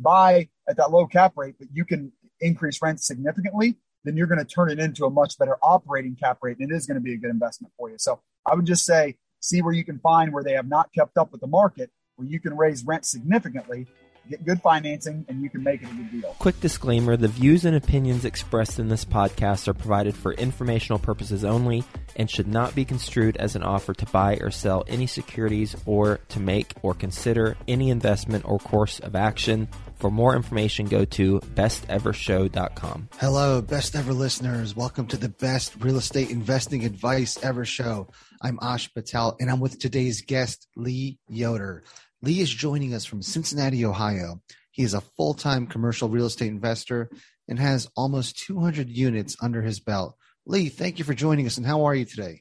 you buy at that low cap rate, but you can increase rent significantly, then you're going to turn it into a much better operating cap rate. And it is going to be a good investment for you. So I would just say, see where you can find where they have not kept up with the market, where you can raise rent significantly get good financing, and you can make it a good deal. Quick disclaimer the views and opinions expressed in this podcast are provided for informational purposes only and should not be construed as an offer to buy or sell any securities or to make or consider any investment or course of action. For more information, go to bestevershow.com. Hello, best ever listeners. Welcome to the best real estate investing advice ever show. I'm Ash Patel, and I'm with today's guest, Lee Yoder. Lee is joining us from Cincinnati, Ohio. He is a full time commercial real estate investor and has almost 200 units under his belt. Lee, thank you for joining us. And how are you today?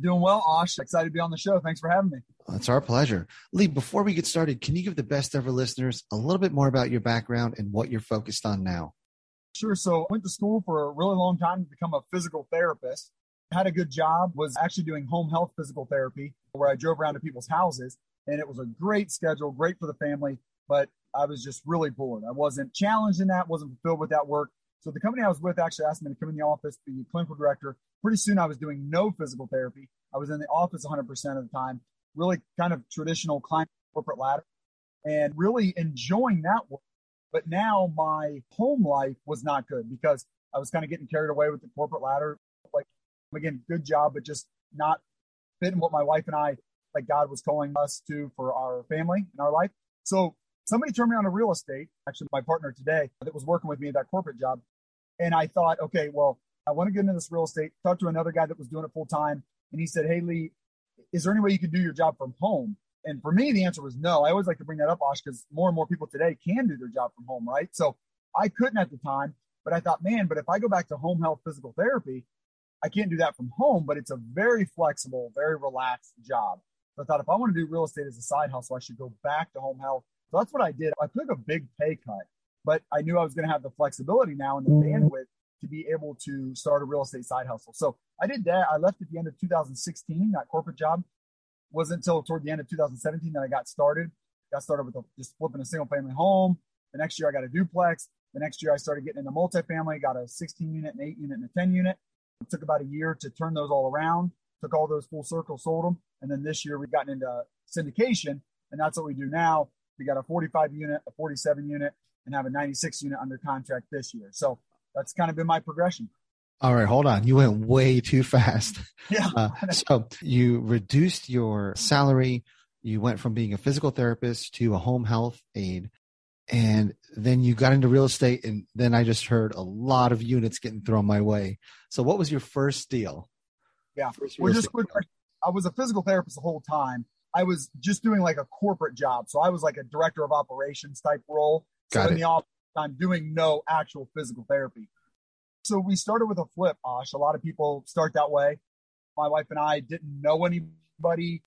Doing well, Ash. Excited to be on the show. Thanks for having me. It's our pleasure. Lee, before we get started, can you give the best ever listeners a little bit more about your background and what you're focused on now? Sure. So I went to school for a really long time to become a physical therapist. Had a good job, was actually doing home health physical therapy where I drove around to people's houses and it was a great schedule, great for the family. But I was just really bored. I wasn't challenged in that, wasn't fulfilled with that work. So the company I was with actually asked me to come in the office, be the clinical director. Pretty soon I was doing no physical therapy. I was in the office 100% of the time, really kind of traditional client corporate ladder and really enjoying that work. But now my home life was not good because I was kind of getting carried away with the corporate ladder. Like, again, good job, but just not fitting what my wife and I like God was calling us to for our family and our life. So somebody turned me on to real estate, actually my partner today that was working with me at that corporate job. And I thought, okay, well, I want to get into this real estate. Talked to another guy that was doing it full time. And he said, Hey Lee, is there any way you can do your job from home? And for me, the answer was no. I always like to bring that up, Osh, because more and more people today can do their job from home, right? So I couldn't at the time, but I thought, man, but if I go back to home health physical therapy, I can't do that from home, but it's a very flexible, very relaxed job. So I thought if I want to do real estate as a side hustle, I should go back to home health. So that's what I did. I took a big pay cut, but I knew I was going to have the flexibility now and the mm-hmm. bandwidth to be able to start a real estate side hustle. So I did that. I left at the end of 2016, that corporate job. Wasn't until toward the end of 2017 that I got started. Got started with a, just flipping a single family home. The next year I got a duplex. The next year I started getting into multifamily, got a 16 unit, an 8 unit, and a 10 unit. It took about a year to turn those all around took all those full circle, sold them. And then this year we've gotten into syndication, and that's what we do now. We got a 45 unit, a 47 unit, and have a 96 unit under contract this year. So that's kind of been my progression. All right, hold on. You went way too fast. Yeah. Uh, so you reduced your salary. You went from being a physical therapist to a home health aide. And then you got into real estate. And then I just heard a lot of units getting thrown my way. So, what was your first deal? Yeah. We're just I was a physical therapist the whole time. I was just doing like a corporate job. So I was like a director of operations type role. So Got in it. the office, I'm doing no actual physical therapy. So we started with a flip, Osh. A lot of people start that way. My wife and I didn't know anybody.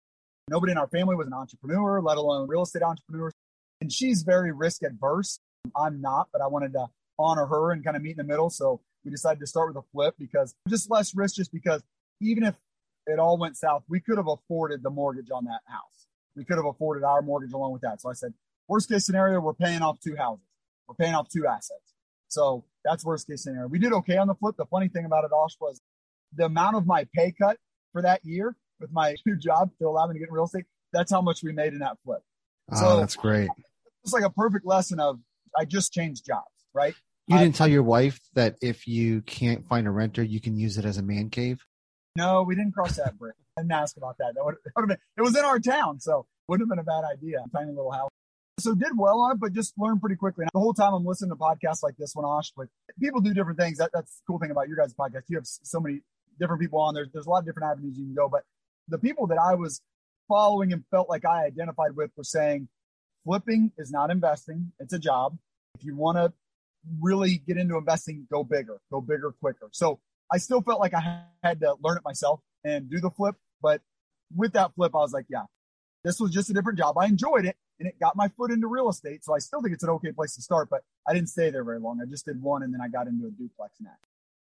Nobody in our family was an entrepreneur, let alone real estate entrepreneur. And she's very risk adverse. I'm not, but I wanted to honor her and kind of meet in the middle. So we decided to start with a flip because just less risk, just because even if it all went south, we could have afforded the mortgage on that house. We could have afforded our mortgage along with that. So I said, worst case scenario, we're paying off two houses. We're paying off two assets. So that's worst case scenario. We did okay on the flip. The funny thing about it, Osh, was the amount of my pay cut for that year with my new job to allow me to get in real estate. That's how much we made in that flip. Oh, so that's great. It's like a perfect lesson of I just changed jobs, right? You didn't I, tell your wife that if you can't find a renter, you can use it as a man cave? No, we didn't cross that bridge. I didn't ask about that. That would, that would have been, it was in our town, so wouldn't have been a bad idea. Tiny little house. So did well on it, but just learned pretty quickly. And the whole time I'm listening to podcasts like this one, Osh, but people do different things. That, that's the cool thing about your guys' podcast. You have so many different people on there. There's a lot of different avenues you can go. But the people that I was following and felt like I identified with were saying, flipping is not investing. It's a job. If you want to really get into investing, go bigger, go bigger quicker. So I still felt like I had to learn it myself and do the flip. But with that flip, I was like, yeah, this was just a different job. I enjoyed it and it got my foot into real estate. So I still think it's an okay place to start, but I didn't stay there very long. I just did one and then I got into a duplex next.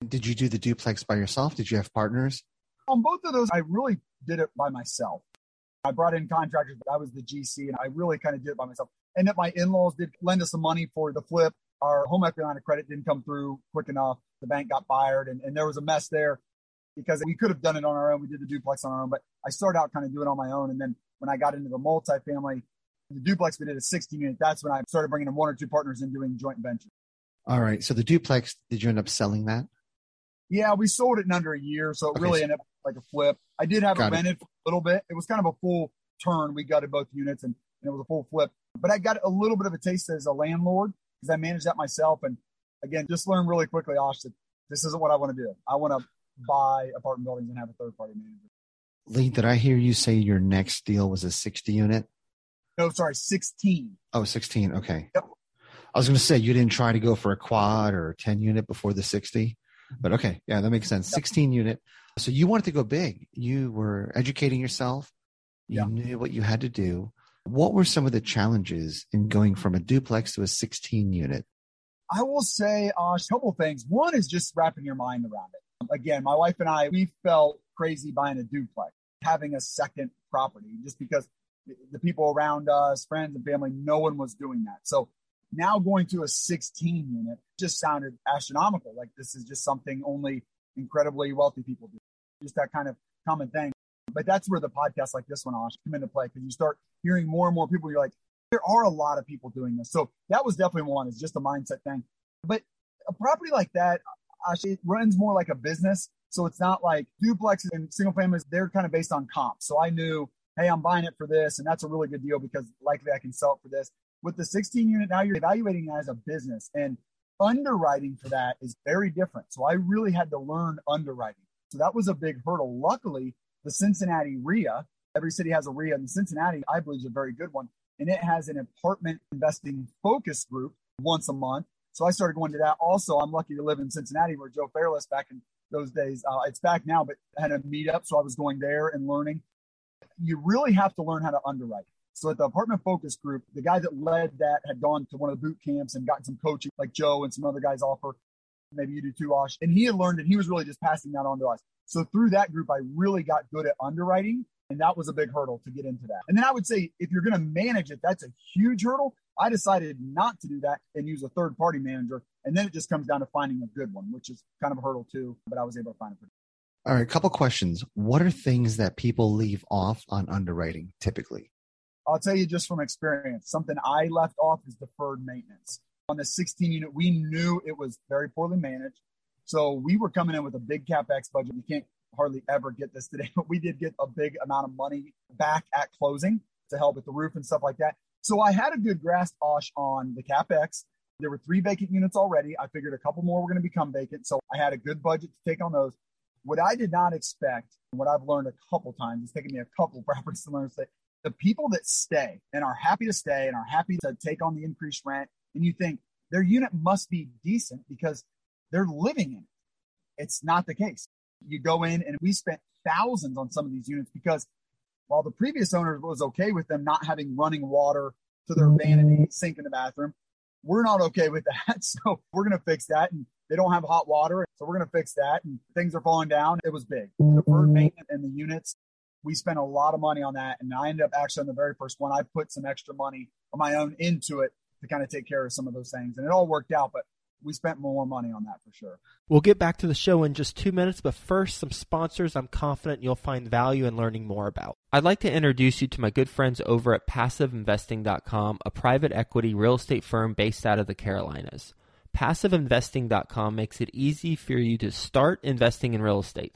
Did you do the duplex by yourself? Did you have partners? On both of those, I really did it by myself. I brought in contractors, but I was the GC and I really kind of did it by myself. And that my in-laws did lend us some money for the flip. Our home equity line of credit didn't come through quick enough. The bank got fired and, and there was a mess there because we could have done it on our own. We did the duplex on our own, but I started out kind of doing it on my own. And then when I got into the multifamily, the duplex we did a 16 unit. That's when I started bringing in one or two partners and doing joint ventures. All right. So the duplex, did you end up selling that? Yeah, we sold it in under a year, so it okay. really ended up like a flip. I did have it rented for a little bit. It was kind of a full turn. We gutted both units, and, and it was a full flip. But I got a little bit of a taste as a landlord because I managed that myself. And again, just learned really quickly, Osh, that this isn't what I want to do. I want to buy apartment buildings and have a third party manager. Lee, did I hear you say your next deal was a 60 unit? No, sorry, 16. Oh, 16. Okay. Yep. I was going to say you didn't try to go for a quad or a 10 unit before the 60, but okay. Yeah, that makes sense. Yep. 16 unit. So you wanted to go big. You were educating yourself. You yep. knew what you had to do. What were some of the challenges in going from a duplex to a 16 unit? I will say uh, a couple things. One is just wrapping your mind around it. Again, my wife and I, we felt crazy buying a duplex, having a second property, just because the people around us, friends and family, no one was doing that. So now going to a 16 unit just sounded astronomical. Like this is just something only incredibly wealthy people do. Just that kind of common thing. But that's where the podcast like this one, Osh, come into play because you start hearing more and more people. You're like, there are a lot of people doing this. So that was definitely one. It's just a mindset thing. But a property like that, Osh, it runs more like a business. So it's not like duplexes and single families. They're kind of based on comps. So I knew, hey, I'm buying it for this, and that's a really good deal because likely I can sell it for this with the 16 unit, now you're evaluating that as a business and underwriting for that is very different. So I really had to learn underwriting. So that was a big hurdle. Luckily, the Cincinnati REIA, every city has a REIA, and Cincinnati, I believe, is a very good one. And it has an apartment investing focus group once a month. So I started going to that. Also, I'm lucky to live in Cincinnati where Joe Fairless back in those days, uh, it's back now, but had a meetup. So I was going there and learning. You really have to learn how to underwrite. So at the apartment focus group, the guy that led that had gone to one of the boot camps and gotten some coaching, like Joe and some other guys offer. Maybe you do too, Osh. And he had learned it. He was really just passing that on to us. So through that group, I really got good at underwriting. And that was a big hurdle to get into that. And then I would say if you're going to manage it, that's a huge hurdle. I decided not to do that and use a third party manager. And then it just comes down to finding a good one, which is kind of a hurdle too. But I was able to find it. All right, a couple questions. What are things that people leave off on underwriting typically? I'll tell you just from experience, something I left off is deferred maintenance. On the 16 unit, we knew it was very poorly managed. So we were coming in with a big capex budget. You can't hardly ever get this today, but we did get a big amount of money back at closing to help with the roof and stuff like that. So I had a good grasp, Osh, on the capex. There were three vacant units already. I figured a couple more were going to become vacant. So I had a good budget to take on those. What I did not expect, and what I've learned a couple times, it's taken me a couple properties to learn, is that the people that stay and are happy to stay and are happy to take on the increased rent, and you think their unit must be decent because they're living in it. It's not the case. You go in and we spent thousands on some of these units because while the previous owner was okay with them not having running water to their vanity mm-hmm. sink in the bathroom, we're not okay with that. So we're going to fix that. And they don't have hot water. So we're going to fix that. And things are falling down. It was big. The deferred maintenance and the units we spent a lot of money on that. And I ended up actually on the very first one, I put some extra money of my own into it to kind of take care of some of those things. And it all worked out, but we spent more money on that for sure. We'll get back to the show in just two minutes, but first, some sponsors I'm confident you'll find value in learning more about. I'd like to introduce you to my good friends over at PassiveInvesting.com, a private equity real estate firm based out of the Carolinas. PassiveInvesting.com makes it easy for you to start investing in real estate.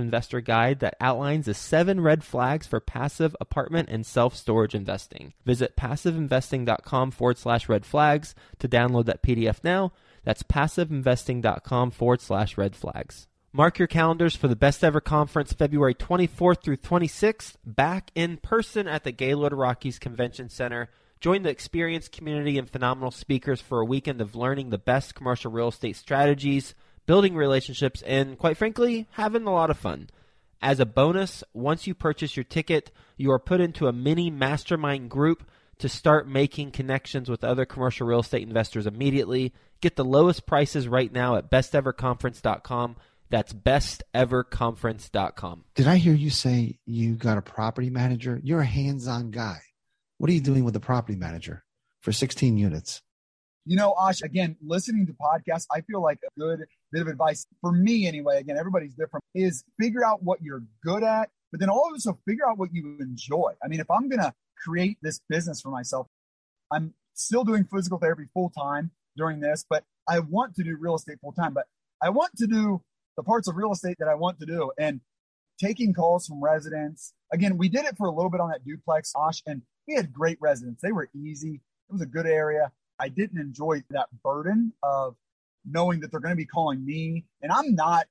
investor guide that outlines the seven red flags for passive apartment and self storage investing. Visit passiveinvesting.com forward slash red flags to download that PDF now. That's passiveinvesting.com forward slash red flags. Mark your calendars for the Best Ever Conference February 24th through 26th, back in person at the Gaylord Rockies Convention Center. Join the experienced community and phenomenal speakers for a weekend of learning the best commercial real estate strategies, building relationships, and quite frankly, having a lot of fun. As a bonus, once you purchase your ticket, you are put into a mini mastermind group to start making connections with other commercial real estate investors immediately. Get the lowest prices right now at besteverconference.com. That's besteverconference.com. Did I hear you say you got a property manager? You're a hands on guy. What are you doing with the property manager for 16 units? You know, Ash, again, listening to podcasts, I feel like a good bit of advice for me anyway. Again, everybody's different is figure out what you're good at, but then also figure out what you enjoy. I mean, if I'm going to create this business for myself, I'm still doing physical therapy full time during this, but I want to do real estate full time, but I want to do the parts of real estate that I want to do and taking calls from residents. Again, we did it for a little bit on that duplex, Osh, and we had great residents. They were easy. It was a good area. I didn't enjoy that burden of knowing that they're going to be calling me. And I'm not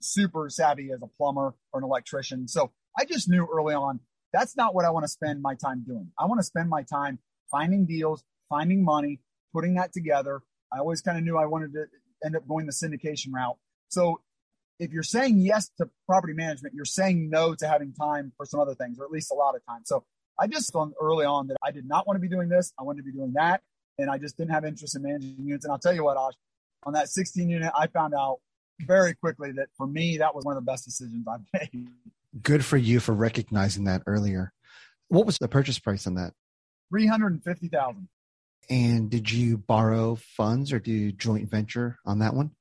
super savvy as a plumber or an electrician. So I just knew early on that's not what I want to spend my time doing. I want to spend my time finding deals, finding money, putting that together. I always kind of knew I wanted to end up going the syndication route. So if you're saying yes to property management, you're saying no to having time for some other things, or at least a lot of time. So I just found early on that I did not want to be doing this. I wanted to be doing that. And I just didn't have interest in managing units. And I'll tell you what, Osh, on that 16 unit, I found out very quickly that for me, that was one of the best decisions I've made. Good for you for recognizing that earlier. What was the purchase price on that? 350,000. And did you borrow funds or do you joint venture on that one?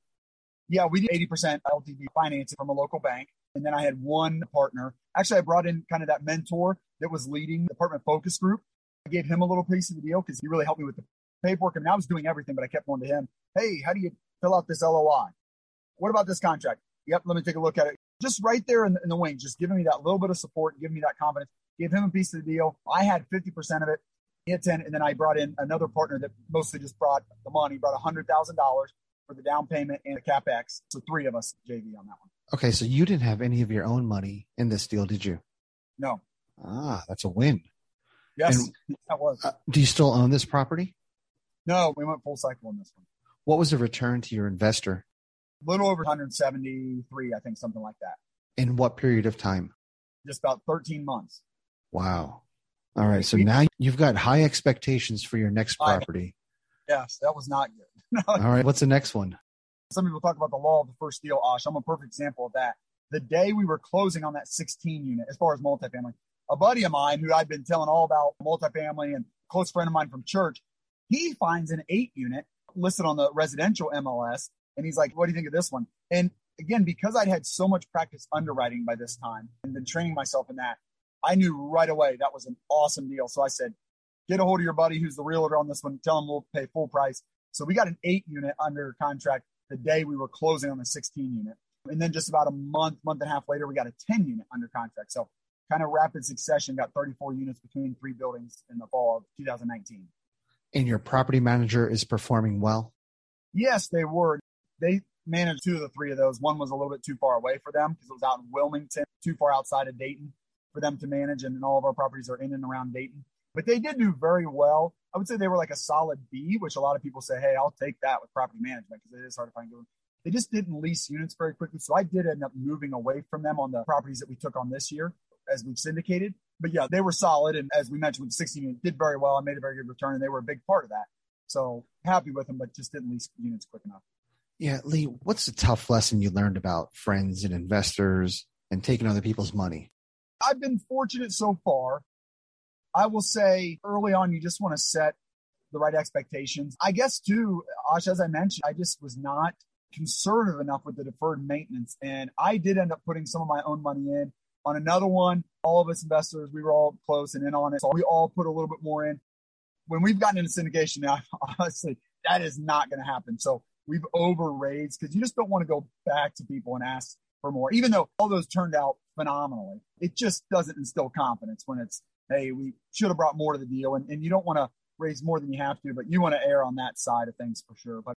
Yeah, we did 80% LTV financing from a local bank. And then I had one partner. Actually, I brought in kind of that mentor that was leading the apartment focus group. I gave him a little piece of the deal because he really helped me with the paperwork. I mean, I was doing everything, but I kept going to him. Hey, how do you fill out this LOI? What about this contract? Yep, let me take a look at it. Just right there in the, in the wings, just giving me that little bit of support, giving me that confidence. Give him a piece of the deal. I had 50% of it. He had 10, and then I brought in another partner that mostly just brought the money, brought $100,000 for the down payment and the capex. So three of us JV on that one. Okay, so you didn't have any of your own money in this deal, did you? No. Ah, that's a win. Yes, And- that was. Uh, do you still own this property? No, we went full cycle on this one. What was the return to your investor? A little over 173, I think, something like that. In what period of time? Just about 13 months. Wow. All right. So now you've got high expectations for your next property. Yes, that was not good. All right. What's the next one? Some people talk about the law of the first deal, Osh. I'm a perfect example of that. The day we were closing on that 16 unit, as far as multifamily, a buddy of mine who I'd been telling all about multifamily and close friend of mine from church, he finds an eight unit listed on the residential MLS. And he's like, what do you think of this one? And again, because I'd had so much practice underwriting by this time and been training myself in that, I knew right away that was an awesome deal. So I said, get a hold of your buddy who's the realtor on this one. Tell him we'll pay full price. So we got an eight unit under contract the day we were closing on the 16 unit. And then just about a month, month and a half later, we got a 10 unit under contract. So kind of rapid succession, got 34 units between three buildings in the fall of 2019. And your property manager is performing well. Yes, they were. They managed two of the three of those. One was a little bit too far away for them because it was out in Wilmington, too far outside of Dayton for them to manage. And then all of our properties are in and around Dayton. But they did do very well. I would say they were like a solid B, which a lot of people say, hey, I'll take that with property management because it is hard to find good. They just didn't lease units very quickly. So I did end up moving away from them on the properties that we took on this year as we've syndicated. But yeah, they were solid. And as we mentioned with the 16 unit, did very well. I made a very good return and they were a big part of that. So happy with them, but just didn't lease units quick enough. Yeah. Lee, what's the tough lesson you learned about friends and investors and taking other people's money? I've been fortunate so far. I will say early on, you just want to set the right expectations. I guess too, Ash, as I mentioned, I just was not conservative enough with the deferred maintenance. And I did end up putting some of my own money in on another one. All of us investors, we were all close and in on it. So we all put a little bit more in. When we've gotten into syndication now, honestly, that is not going to happen. So we've over raised because you just don't want to go back to people and ask for more, even though all those turned out phenomenally. It just doesn't instill confidence when it's, hey, we should have brought more to the deal. And, and you don't want to raise more than you have to, but you want to err on that side of things for sure. But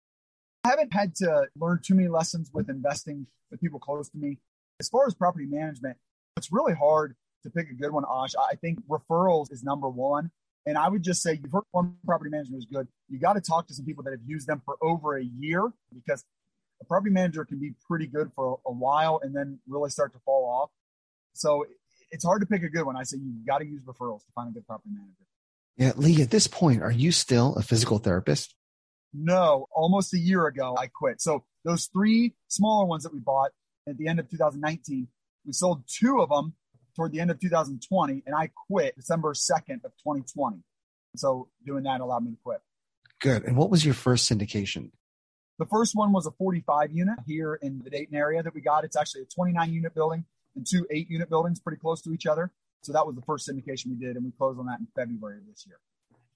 I haven't had to learn too many lessons with investing with people close to me. As far as property management, it's really hard to pick a good one, Osh. I think referrals is number one. And I would just say, you've heard one property management is good. You got to talk to some people that have used them for over a year because a property manager can be pretty good for a, a while and then really start to fall off. So it's hard to pick a good one. I say you've got to use referrals to find a good property manager. Yeah, Lee, at this point, are you still a physical therapist? No, almost a year ago, I quit. So those three smaller ones that we bought at the end of 2019, we sold two of them toward the end of 2020, and I quit December 2nd of 2020. So doing that allowed me to quit. Good. And what was your first syndication? The first one was a 45 unit here in the Dayton area that we got. It's actually a 29 unit building and two eight unit buildings pretty close to each other. So that was the first syndication we did, and we closed on that in February of this year.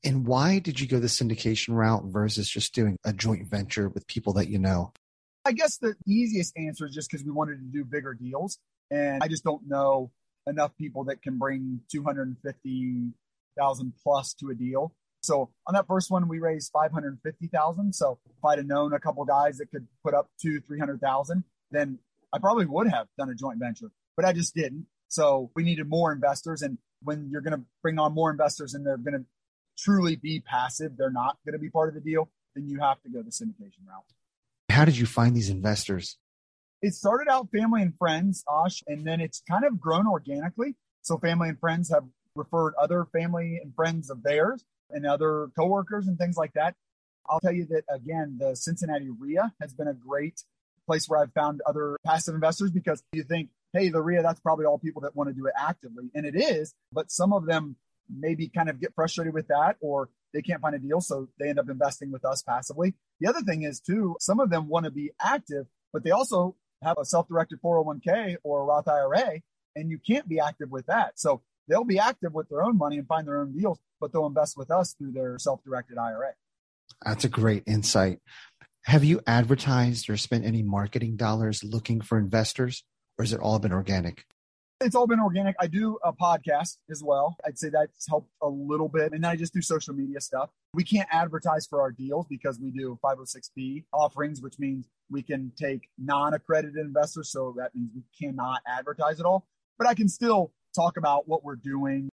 And why did you go the syndication route versus just doing a joint venture with people that you know? I guess the easiest answer is just because we wanted to do bigger deals. And I just don't know enough people that can bring 250,000 plus to a deal. So on that first one, we raised 550,000. So if I'd have known a couple guys that could put up two, 300,000, then I probably would have done a joint venture, but I just didn't. So we needed more investors. And when you're going to bring on more investors and they're going to truly be passive, they're not going to be part of the deal, then you have to go the syndication route. How did you find these investors? It started out family and friends, Osh, and then it's kind of grown organically. So family and friends have referred other family and friends of theirs and other coworkers and things like that. I'll tell you that again, the Cincinnati REIA has been a great place where I've found other passive investors because you think, hey, the REIA, that's probably all people that want to do it actively. And it is, but some of them maybe kind of get frustrated with that or they can't find a deal. So they end up investing with us passively. The other thing is, too, some of them want to be active, but they also have a self directed 401k or a Roth IRA, and you can't be active with that. So they'll be active with their own money and find their own deals, but they'll invest with us through their self directed IRA. That's a great insight. Have you advertised or spent any marketing dollars looking for investors, or has it all been organic? It's all been organic. I do a podcast as well. I'd say that's helped a little bit. And I just do social media stuff. We can't advertise for our deals because we do 506B offerings, which means we can take non accredited investors. So that means we cannot advertise at all. But I can still talk about what we're doing,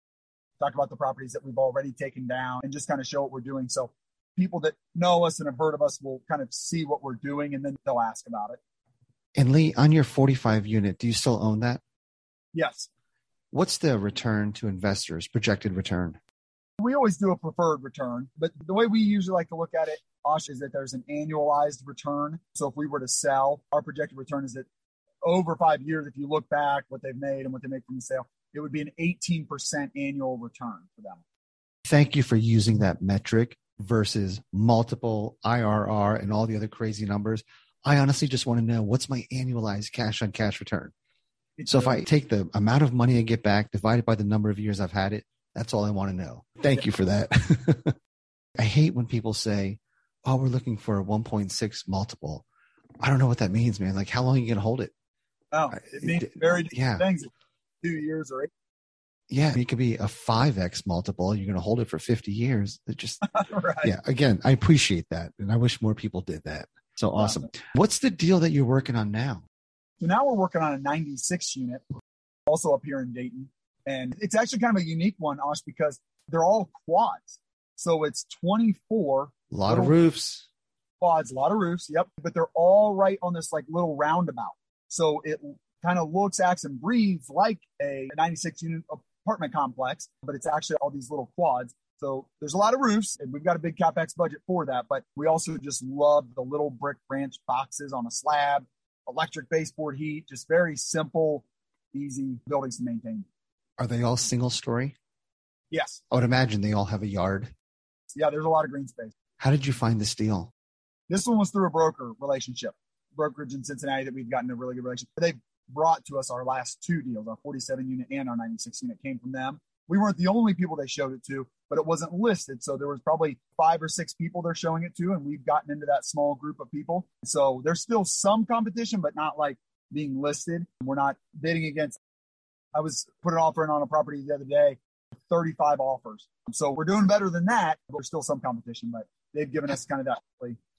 talk about the properties that we've already taken down, and just kind of show what we're doing. So people that know us and have heard of us will kind of see what we're doing and then they'll ask about it. And Lee, on your 45 unit, do you still own that? Yes. What's the return to investors, projected return? We always do a preferred return, but the way we usually like to look at it, Osh, is that there's an annualized return. So if we were to sell, our projected return is that over five years, if you look back what they've made and what they make from the sale, it would be an 18% annual return for them. Thank you for using that metric versus multiple IRR and all the other crazy numbers. I honestly just want to know what's my annualized cash on cash return. So if I take the amount of money I get back divided by the number of years I've had it, that's all I want to know. Thank you for that. I hate when people say, "Oh, we're looking for a 1.6 multiple." I don't know what that means, man. Like, how long are you going to hold it? Oh, it means very different yeah. things. Two years or eight yeah, it could be a 5x multiple. You're going to hold it for 50 years. It just, right. yeah, again, I appreciate that. And I wish more people did that. So awesome. What's the deal that you're working on now? So now we're working on a 96 unit, also up here in Dayton. And it's actually kind of a unique one, Osh, because they're all quads. So it's 24. A lot of roofs. Quads, a lot of roofs. Yep. But they're all right on this like little roundabout. So it kind of looks, acts, and breathes like a 96 unit apartment complex, but it's actually all these little quads. So there's a lot of roofs, and we've got a big capex budget for that. But we also just love the little brick branch boxes on a slab, electric baseboard heat, just very simple, easy buildings to maintain. Are they all single story? Yes. I would imagine they all have a yard. Yeah, there's a lot of green space. How did you find this deal? This one was through a broker relationship, brokerage in Cincinnati that we've gotten a really good relationship. They've brought to us our last two deals, our 47 unit and our 96 unit came from them. We weren't the only people they showed it to, but it wasn't listed. So there was probably five or six people they're showing it to, and we've gotten into that small group of people. So there's still some competition, but not like being listed. We're not bidding against. I was put an offer in on a property the other day, 35 offers. So we're doing better than that. But there's still some competition, but they've given us kind of that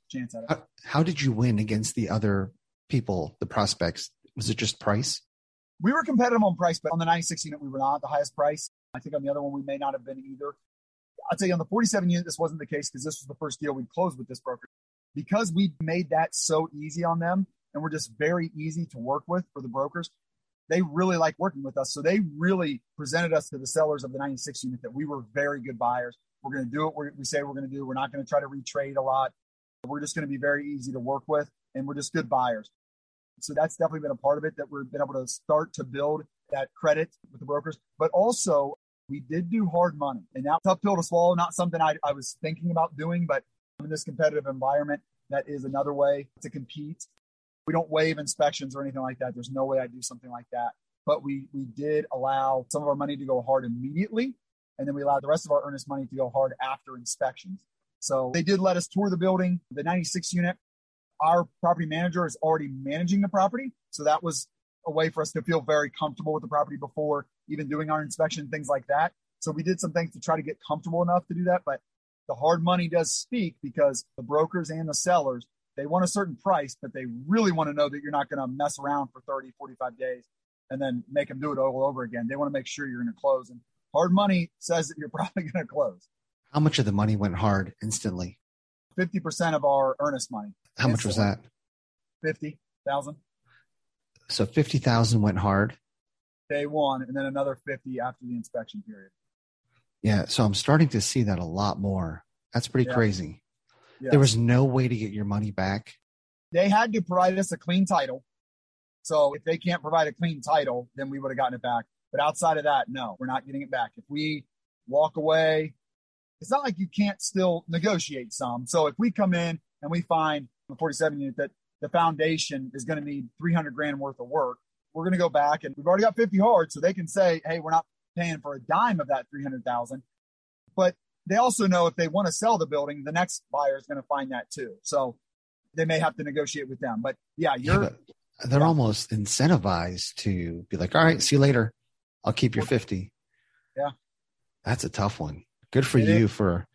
chance at it. How, how did you win against the other people, the prospects? Was it just price? We were competitive on price, but on the 96 unit, we were not the highest price. I think on the other one, we may not have been either. I'll tell you on the 47 unit, this wasn't the case because this was the first deal we closed with this broker. Because we made that so easy on them and we're just very easy to work with for the brokers, they really like working with us. So they really presented us to the sellers of the 96 unit that we were very good buyers. We're going to do what we say we're going to do. We're not going to try to retrade a lot. We're just going to be very easy to work with and we're just good buyers. So that's definitely been a part of it that we've been able to start to build that credit with the brokers. But also, we did do hard money, and that's tough pill to swallow. Not something I, I was thinking about doing, but in this competitive environment, that is another way to compete. We don't waive inspections or anything like that. There's no way I'd do something like that. But we we did allow some of our money to go hard immediately, and then we allowed the rest of our earnest money to go hard after inspections. So they did let us tour the building, the 96 unit. Our property manager is already managing the property, so that was a way for us to feel very comfortable with the property before even doing our inspection, things like that. So we did some things to try to get comfortable enough to do that. But the hard money does speak because the brokers and the sellers, they want a certain price, but they really want to know that you're not going to mess around for 30, 45 days and then make them do it all over again. They want to make sure you're going to close. And hard money says that you're probably going to close. How much of the money went hard instantly? 50% of our earnest money. How much was that? 50,000. So 50,000 went hard. Day one, and then another 50 after the inspection period. Yeah. So I'm starting to see that a lot more. That's pretty Yeah. crazy. Yes. There was no way to get your money back. they had to provide us a clean title. So if they can't provide a clean title, then we would have gotten it back. But outside of that, no, we're not getting it back. If we walk away, it's not like you can't still negotiate some. So if we come in and we find the 47 unit that the foundation is going to need 300 grand worth of work, we're going to go back and we've already got 50 hard. So they can say, hey, we're not paying for a dime of that 300,000. But they also know if they want to sell the building, the next buyer is going to find that too. So they may have to negotiate with them. But yeah, Yeah, you're but they're yeah. almost incentivized to be like, all right, see you later. I'll keep your 50. Yeah. That's a tough one. Good for It you is. for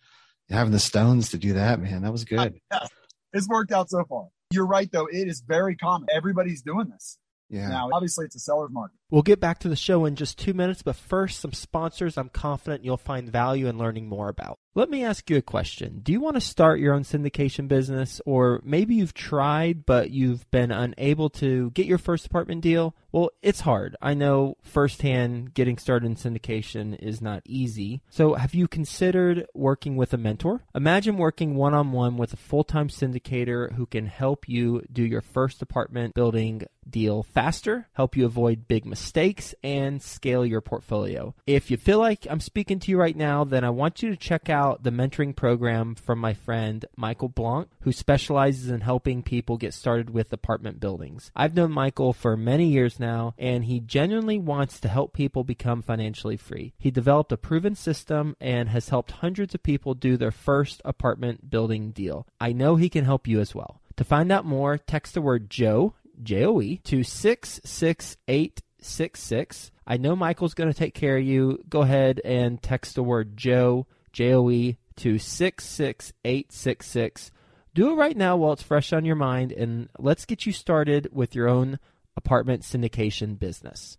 having the stones to do that, man. That was good. it's worked out so far. You're right though. It is very common. Everybody's doing this Yeah. now. Obviously, it's a seller's market. We'll get back to the show in just two minutes, but first, some sponsors I'm confident you'll find value in learning more about. Let me ask you a question. Do you want to start your own syndication business, or maybe you've tried but you've been unable to get your first apartment deal? Well, it's hard. I know firsthand getting started in syndication is not easy. So, have you considered working with a mentor? Imagine working one on one with a full time syndicator who can help you do your first apartment building deal faster, help you avoid big mistakes, and scale your portfolio. If you feel like I'm speaking to you right now, then I want you to check out the mentoring program from my friend Michael Blank, who specializes in helping people get started with apartment buildings. I've known Michael for many years now, and he genuinely wants to help people become financially free. He developed a proven system and has helped hundreds of people do their first apartment building deal. I know he can help you as well. To find out more, text the word Joe, J O E, to 66866. I know Michael's going to take care of you. Go ahead and text the word Joe, J O E, to 66866. Do it right now while it's fresh on your mind, and let's get you started with your own apartment syndication business.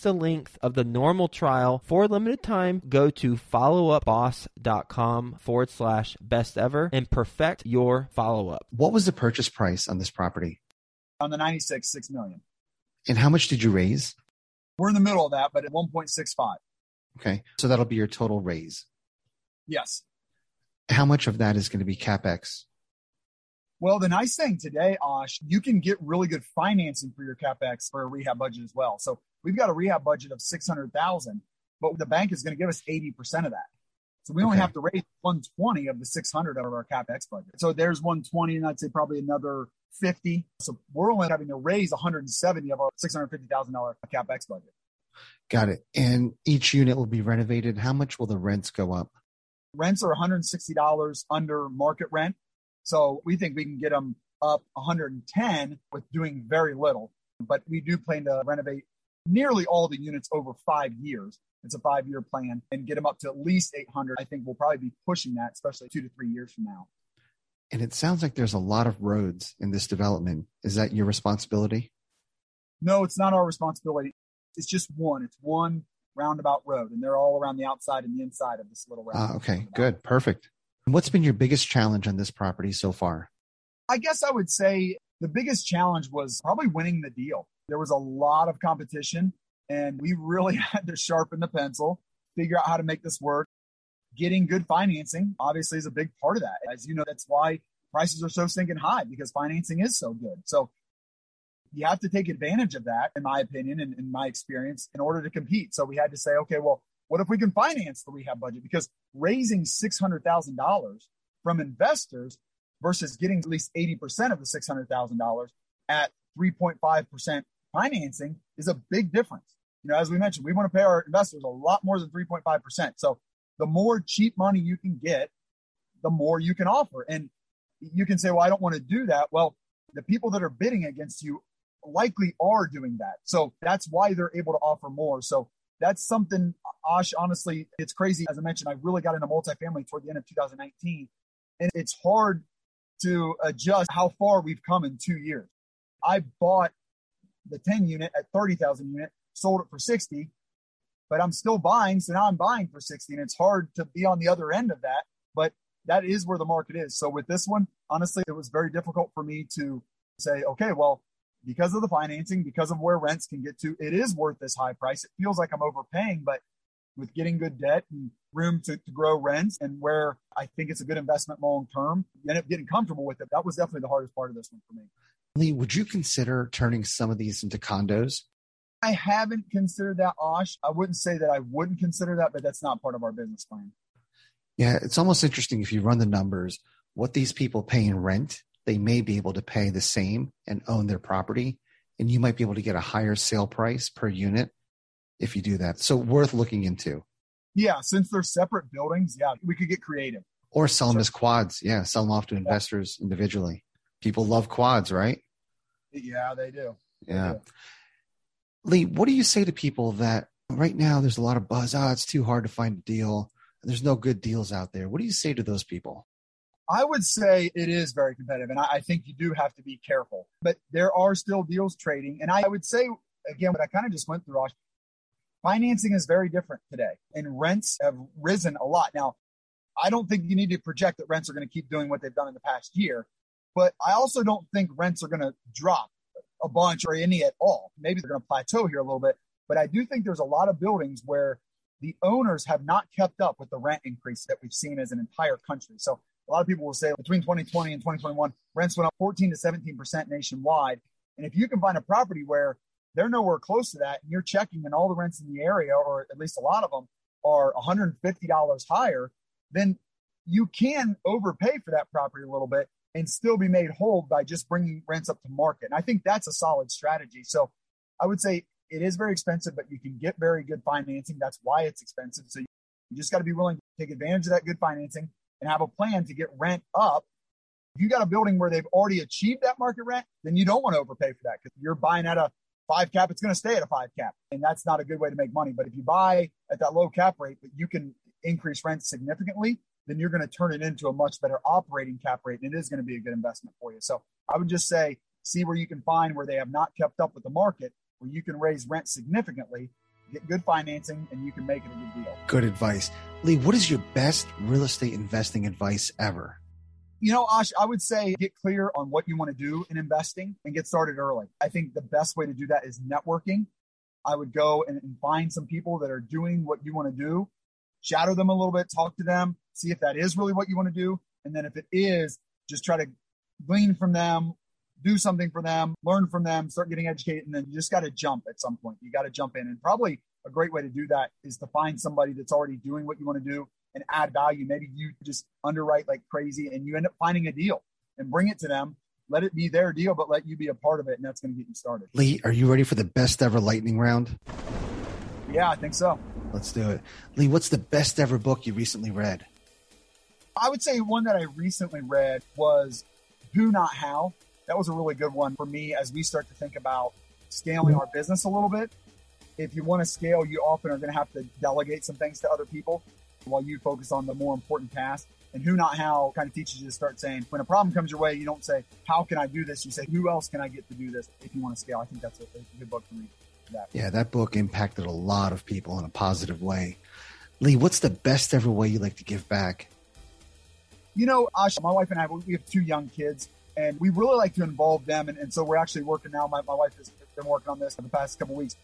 the length of the normal trial for a limited time. Go to followupboss.com forward slash best ever and perfect your follow up. What was the purchase price on this property? On the 96, 6 million. And how much did you raise? We're in the middle of that, but at 1.65. Okay. So that'll be your total raise. Yes. How much of that is going to be CapEx? Well, the nice thing today, Osh, you can get really good financing for your CapEx for a rehab budget as well. So we've got a rehab budget of 600,000, but the bank is going to give us 80% of that. So we only Okay. have to raise 120 of the 600 out of our CapEx budget. So there's 120 and I'd say probably another 50. So we're only having to raise 170 of our $650,000 CapEx budget. Got it. And each unit will be renovated. How much will the rents go up? Rents are $160 under market rent. So we think we can get them up 110 with doing very little. But we do plan to renovate nearly all the units over five years. It's a five year plan and get them up to at least 800. I think we'll probably be pushing that, especially two to three years from now. And it sounds like there's a lot of roads in this development. Is that your responsibility? No, it's not our responsibility. It's just one. It's one roundabout road, and they're all around the outside and the inside of this little roundabout. Ah, okay, good, perfect. What's been your biggest challenge on this property so far? I guess I would say the biggest challenge was probably winning the deal. There was a lot of competition, and we really had to sharpen the pencil, figure out how to make this work. Getting good financing obviously is a big part of that. As you know, that's why prices are so stinking high because financing is so good. So you have to take advantage of that, in my opinion and in my experience, in order to compete. So we had to say, okay, well, what if we can finance the rehab budget? Because raising $600,000 from investors versus getting at least 80% of the $600,000 at 3.5% financing is a big difference. You know, as we mentioned, we want to pay our investors a lot more than 3.5%. So the more cheap money you can get, the more you can offer. And you can say, well, I don't want to do that. Well, the people that are bidding against you likely are doing that. So that's why they're able to offer more. So that's something, Osh, honestly, it's crazy. As I mentioned, I really got into multifamily toward the end of 2019. And it's hard to adjust how far we've come in two years. I bought the 10 unit at 30,000 unit, sold it for 60, but I'm still buying. So now I'm buying for 60 and it's hard to be on the other end of that, but that is where the market is. So with this one, honestly, it was very difficult for me to say, okay, well, because of the financing, because of where rents can get to, it is worth this high price. It feels like I'm overpaying, but with getting good debt and room to, to grow rents and where I think it's a good investment long term, you end up getting comfortable with it. That was definitely the hardest part of this one for me. Lee, would you consider turning some of these into condos? I haven't considered that, Osh. I wouldn't say that I wouldn't consider that, but that's not part of our business plan. Yeah, it's almost interesting if you run the numbers, what these people pay in rent, they may be able to pay the same and own their property. And you might be able to get a higher sale price per unit if you do that. So worth looking into. Yeah, since they're separate buildings, yeah, we could get creative. Or sell them as quads. Yeah, sell them off to investors individually. People love quads, right? Yeah, they do. They Yeah. do. Lee, what do you say to people that right now there's a lot of buzz? Ah, it's too hard to find a deal. There's no good deals out there. What do you say to those people? I would say it is very competitive, and I, I think you do have to be careful. But there are still deals trading, and I would say again what I kind of just went through. Financing is very different today, and rents have risen a lot. Now, I don't think you need to project that rents are going to keep doing what they've done in the past year, but I also don't think rents are going to drop a bunch or any at all. Maybe they're going to plateau here a little bit, but I do think there's a lot of buildings where the owners have not kept up with the rent increase that we've seen as an entire country. So a lot of people will say between 2020 and 2021, rents went up 14 to 17 percent nationwide. And if you can find a property where they're nowhere close to that, and you're checking, and all the rents in the area, or at least a lot of them, are 150 dollars higher, then you can overpay for that property a little bit and still be made whole by just bringing rents up to market. And I think that's a solid strategy. So I would say it is very expensive, but you can get very good financing. That's why it's expensive. So you just got to be willing to take advantage of that good financing and have a plan to get rent up. If you got a building where they've already achieved that market rent, then you don't want to overpay for that because you're buying at a five cap, it's going to stay at a five cap. And that's not a good way to make money. But if you buy at that low cap rate, but you can increase rent significantly, then you're going to turn it into a much better operating cap rate. And it is going to be a good investment for you. So I would just say, see where you can find where they have not kept up with the market, where you can raise rent significantly, get good financing, and you can make it a good deal. Good advice. Lee, what is your best real estate investing advice ever? You know, Ash, I would say get clear on what you want to do in investing and get started early. I think the best way to do that is networking. I would go and, and find some people that are doing what you want to do, shadow them a little bit, talk to them, see if that is really what you want to do. And then if it is, just try to glean from them, do something for them, learn from them, start getting educated, and then you just got to jump at some point. You got to jump in. And probably a great way to do that is to find somebody that's already doing what you want to do and add value. Maybe you just underwrite like crazy and you end up finding a deal and bring it to them. Let it be their deal, but let you be a part of it, and that's going to get you started. Lee, are you ready for the best ever lightning round? Yeah, I think so. Let's do it. Lee, what's the best ever book you recently read? I would say one that I recently read was Who Not How. That was a really good one for me as we start to think about scaling our business a little bit. If you want to scale, you often are going to have to delegate some things to other people while you focus on the more important task. And who not how kind of teaches you to start saying, when a problem comes your way, you don't say, how can I do this? You say, who else can I get to do this if you want to scale? I think that's a, a good book for me. That. Yeah, that book impacted a lot of people in a positive way. Lee, what's the best ever way you like to give back? You know, Ash, my wife and I, we have two young kids, and we really like to involve them. And, and so we're actually working now. My, my wife has been working on this for the past couple weeks,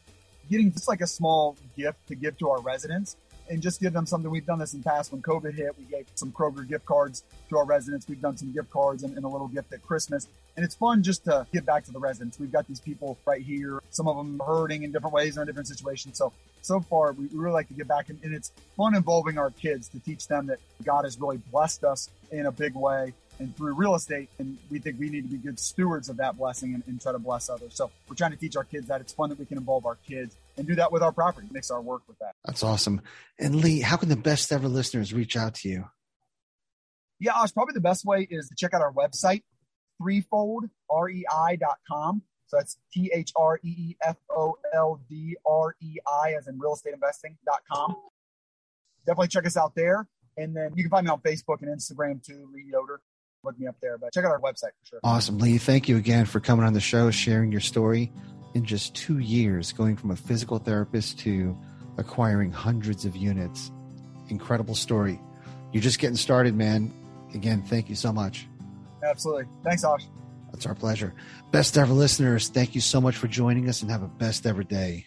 getting just like a small gift to give to our residents and just give them something. We've done this in the past when COVID hit. We gave some Kroger gift cards to our residents. We've done some gift cards and, and, a little gift at Christmas. And it's fun just to give back to the residents. We've got these people right here. Some of them hurting in different ways or in different situations. So, so far, we, really like to give back. And, and it's fun involving our kids to teach them that God has really blessed us in a big way and through real estate. And we think we need to be good stewards of that blessing and, and, try to bless others. So we're trying to teach our kids that it's fun that we can involve our kids and do that with our property, mix our work with that. That's awesome. And Lee, how can the best ever listeners reach out to you? Yeah, Osh, probably the best way is to check out our website, threefold, R-E-I.com. So that's T H R E E F O L D R E I as in real estate investing.com. Definitely check us out there. And then you can find me on Facebook and Instagram too, Lee Yoder look me up there. But check out our website for sure. Awesome, Lee. Thank you again for coming on the show, sharing your story in just two years, going from a physical therapist to acquiring hundreds of units. Incredible story. You're just getting started, man. Again, thank you so much. Absolutely. Thanks, Osh. That's our pleasure. Best ever listeners, thank you so much for joining us and have a best ever day.